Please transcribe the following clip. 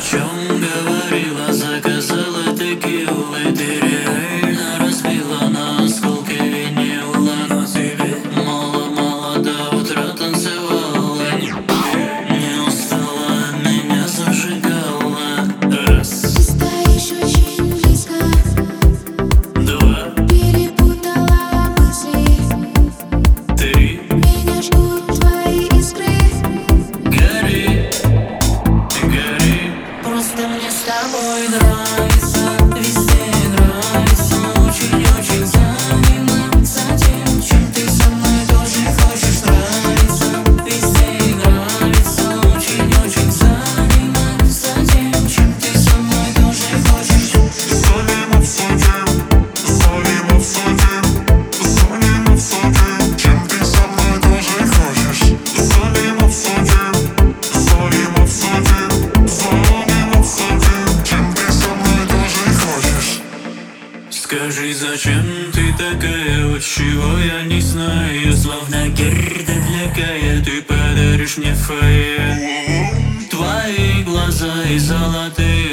show me coin around. Скажи, зачем ты такая, вот чего я не знаю Словно герда для кая, ты подаришь мне фае Твои глаза и золотые